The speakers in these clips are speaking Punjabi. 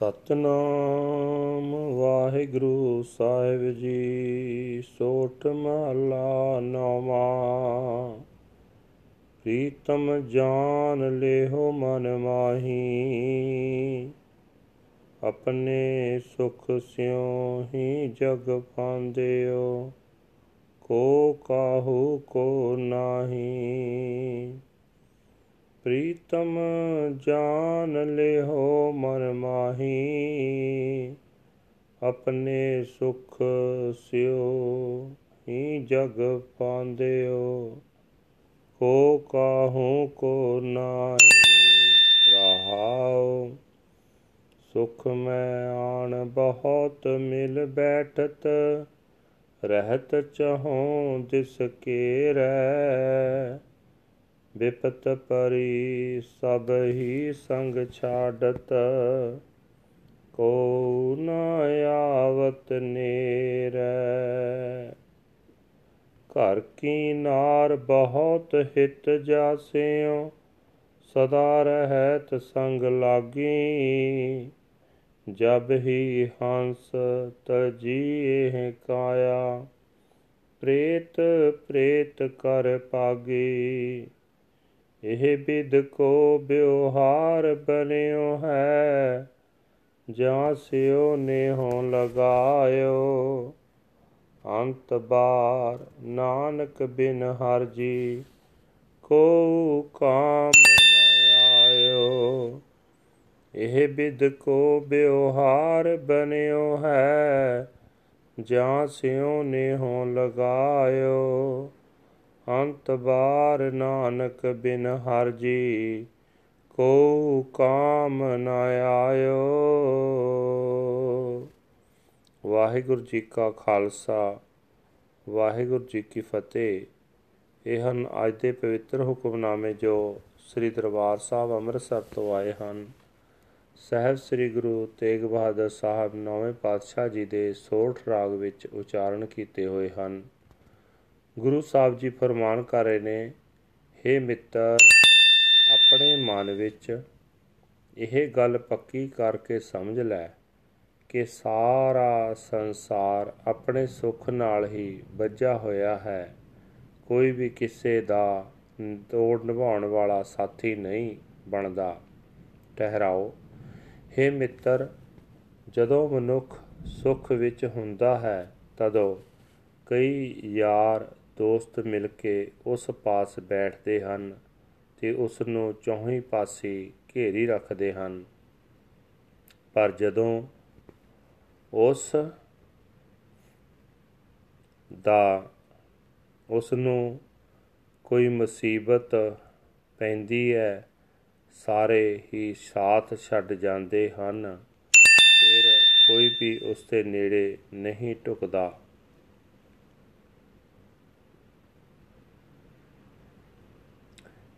ਸਤਨਾਮ ਵਾਹਿਗੁਰੂ ਸਾਹਿਬ ਜੀ, ਸੋਠ ਮਹਲਾ ਨੌਵਾਂ। ਪ੍ਰੀਤਮ ਜਾਨ ਲਿਓ ਮਨ ਮਾਹੀ, ਆਪਣੇ ਸੁਖ ਸਿਉ ਹੀ ਜਗ ਪਾਂਦਿਓ ਕੋ ਕਾਹੂ ਕੋ ਨਾਹੀ। ਪ੍ਰੀਤਮ ਜਾਨ ਲਿਓ ਮਨ ਮਾਹੀ, ਆਪਣੇ ਸੁਖ ਸਿਓ ਹੀ ਜਗ ਪਾਂਦਿਓ, ਕੋ ਕਾਹੂ ਕੋ ਨਾਹੀ ਰਹਾਉ। ਸੁਖ ਮੈਂ ਆਣ ਬਹੁਤ ਮਿਲ ਬੈਠਤ, ਰਹਿਤ ਚਹੋਂ ਦਿਸ ਕੇ ਰਹਿ ਵਿਪਤ ਪਰੀ ਸਭ ਹੀ ਸੰਗ ਛਾੜਤ ਕੋ ਨ ਆਵਤ ਨੇਰੈ। ਘਰ ਕੀ ਨਾਰ ਬਹੁਤ ਹਿਤ ਜਾਸਿਓ ਸਦਾ ਰਹਿਤ ਸੰਗ ਲਾਗੀ। ਜਬ ਹੀ ਹੰਸ ਤਜੀਏ ਕਾਇਆ, ਪ੍ਰੇਤ ਪ੍ਰੇਤ ਕਰ ਪਾਗੀ। ਇਹ ਬਿਦ ਕੋ ਬਿਵਹਾਰ ਬਨਿਓ ਹੈ, ਜਾਂ ਸਿਓ ਨੇ ਹੋ ਲਗਾਇਓ। ਅੰਤ ਬਾਰ ਨਾਨਕ ਬਿਨ ਹਰ ਜੀ ਕੋ ਕਾਮ ਨ ਆਇਓ। ਇਹ ਬਿਦ ਕੋ ਬਿਵਹਾਰ ਬਨਿਓ ਹੈ, ਜਾਂ ਸਿਓ ਨੇ ਹੋ ਲਗਾਇਓ। ਅੰਤ ਬਾਰ ਨਾਨਕ ਬਿਨ ਹਰ ਜੀ, ਕੋ ਕਾਮ ਨ ਆਇਓ। ਵਾਹਿਗੁਰੂ ਜੀ ਕਾ ਖਾਲਸਾ, ਵਾਹਿਗੁਰੂ ਜੀ ਕੀ ਫਤਿਹ। ਇਹ ਹਨ ਅੱਜ ਦੇ ਪਵਿੱਤਰ ਹੁਕਮਨਾਮੇ ਜੋ ਸ੍ਰੀ ਦਰਬਾਰ ਸਾਹਿਬ ਅੰਮ੍ਰਿਤਸਰ ਤੋਂ ਆਏ ਹਨ, ਸਹਿਬ ਸ੍ਰੀ ਗੁਰੂ ਤੇਗ ਬਹਾਦਰ ਸਾਹਿਬ ਨੌਵੇਂ ਪਾਤਸ਼ਾਹ ਜੀ ਦੇ ਸੋਠ ਰਾਗ ਵਿੱਚ ਉਚਾਰਨ ਕੀਤੇ ਹੋਏ ਹਨ। ਗੁਰੂ ਸਾਹਿਬ ਜੀ ਫਰਮਾਨ ਕਰ ਰਹੇ ਨੇ हे ਮਿੱਤਰ, ਆਪਣੇ ਮਨ ਵਿੱਚ ਇਹ ਗੱਲ ਪੱਕੀ ਕਰਕੇ ਸਮਝ ਲੈ ਕਿ ਸਾਰਾ ਸੰਸਾਰ ਆਪਣੇ ਸੁੱਖ ਨਾਲ ਹੀ ਵੱਜਾ ਹੋਇਆ ਹੈ। ਕੋਈ ਵੀ ਕਿਸੇ ਦਾ ਤੋੜ ਨਿਭਾਉਣ ਵਾਲਾ ਸਾਥੀ ਨਹੀਂ ਬਣਦਾ। ਠਹਿਰਾਓ। हे ਮਿੱਤਰ, ਜਦੋਂ ਮਨੁੱਖ ਸੁੱਖ ਵਿੱਚ ਹੁੰਦਾ ਹੈ, ਤਦੋਂ ਕਈ ਯਾਰ ਦੋਸਤ ਮਿਲ ਕੇ ਉਸ ਪਾਸ ਬੈਠਦੇ ਹਨ ਤੇ ਉਸ ਨੂੰ ਚੌਹੀ ਪਾਸੇ ਘੇਰੀ ਰੱਖਦੇ ਹਨ। ਪਰ ਜਦੋਂ ਉਸ ਦਾ ਉਸ ਨੂੰ ਕੋਈ ਮੁਸੀਬਤ ਪੈਂਦੀ ਹੈ, ਸਾਰੇ ਹੀ ਸਾਥ ਛੱਡ ਜਾਂਦੇ ਹਨ। ਫਿਰ ਕੋਈ ਵੀ ਉਸ ਦੇ ਨੇੜੇ ਨਹੀਂ ਟੁਕਦਾ।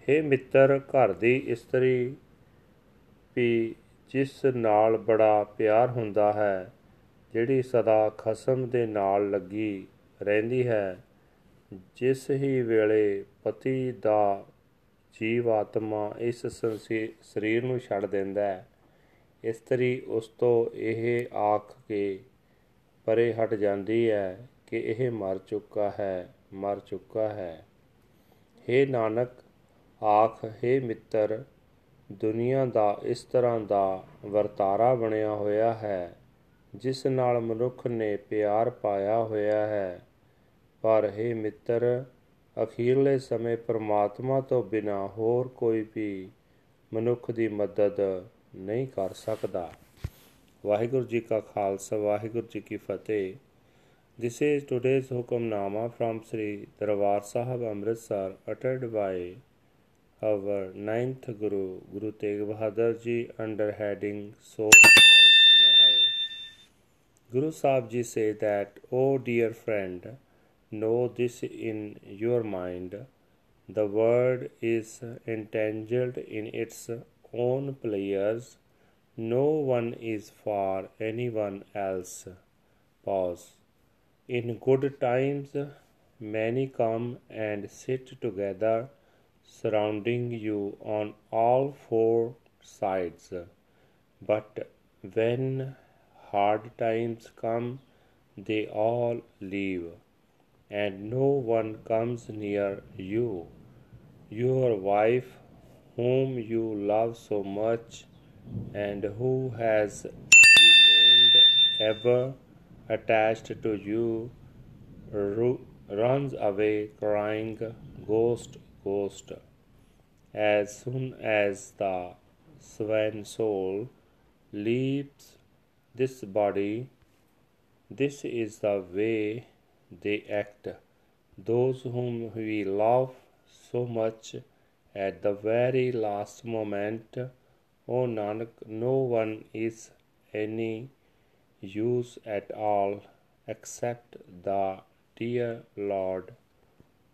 ਹੇ ਮਿੱਤਰ ਘਰ ਦੀ ਇਸਤਰੀ, ਵੀ ਜਿਸ ਨਾਲ ਬੜਾ ਪਿਆਰ ਹੁੰਦਾ ਹੈ, ਜਿਹੜੀ ਸਦਾ ਖਸਮ ਦੇ ਨਾਲ ਲੱਗੀ ਰਹਿੰਦੀ ਹੈ, ਜਿਸ ਹੀ ਵੇਲੇ ਪਤੀ ਦਾ ਜੀਵ ਆਤਮਾ ਇਸ ਸਰੀਰ ਨੂੰ ਛੱਡ ਦਿੰਦਾ ਹੈ, ਇਸਤਰੀ ਉਸ ਤੋਂ ਇਹ ਆਖ ਕੇ ਪਰੇ ਹਟ ਜਾਂਦੀ ਹੈ ਕਿ ਇਹ ਮਰ ਚੁੱਕਾ ਹੈ, ਮਰ ਚੁੱਕਾ ਹੈ। हे ਨਾਨਕ ਆਖ, ਹੈ ਮਿੱਤਰ, ਦੁਨੀਆ ਦਾ ਇਸ ਤਰ੍ਹਾਂ ਦਾ ਵਰਤਾਰਾ ਬਣਿਆ ਹੋਇਆ ਹੈ, ਜਿਸ ਨਾਲ ਮਨੁੱਖ ਨੇ ਪਿਆਰ ਪਾਇਆ ਹੋਇਆ ਹੈ। ਪਰ ਹੈ ਮਿੱਤਰ, ਅਖੀਰਲੇ ਸਮੇਂ ਪ੍ਰਮਾਤਮਾ ਤੋਂ ਬਿਨਾ ਹੋਰ ਕੋਈ ਵੀ ਮਨੁੱਖ ਦੀ ਮਦਦ ਨਹੀਂ ਕਰ ਸਕਦਾ। ਵਾਹਿਗੁਰੂ ਜੀ ਕਾ ਖਾਲਸਾ, ਵਾਹਿਗੁਰੂ ਜੀ ਕੀ ਫਤਿਹ। This is today's Hukamnama from Sri Darbar Sahib Amritsar uttered by our ninth Guru, Guru Tegh Bahadur Ji, under heading Soul. Guru Sahib Ji say that, O dear friend, know this in your mind. The word is entangled in its own players. No one is for anyone else. Pause. In good times, many come and sit together surrounding you on all four sides. But when hard times come, they all leave, and no one comes near you. Your wife, whom you love so much, and who has remained ever attached to you, ru- runs away crying, Ghost, Ghost. As soon as the swan soul leaves this body, this is the way they act. Those whom we love so much at the very last moment, O Nanak, no one is any use at all except the dear Lord.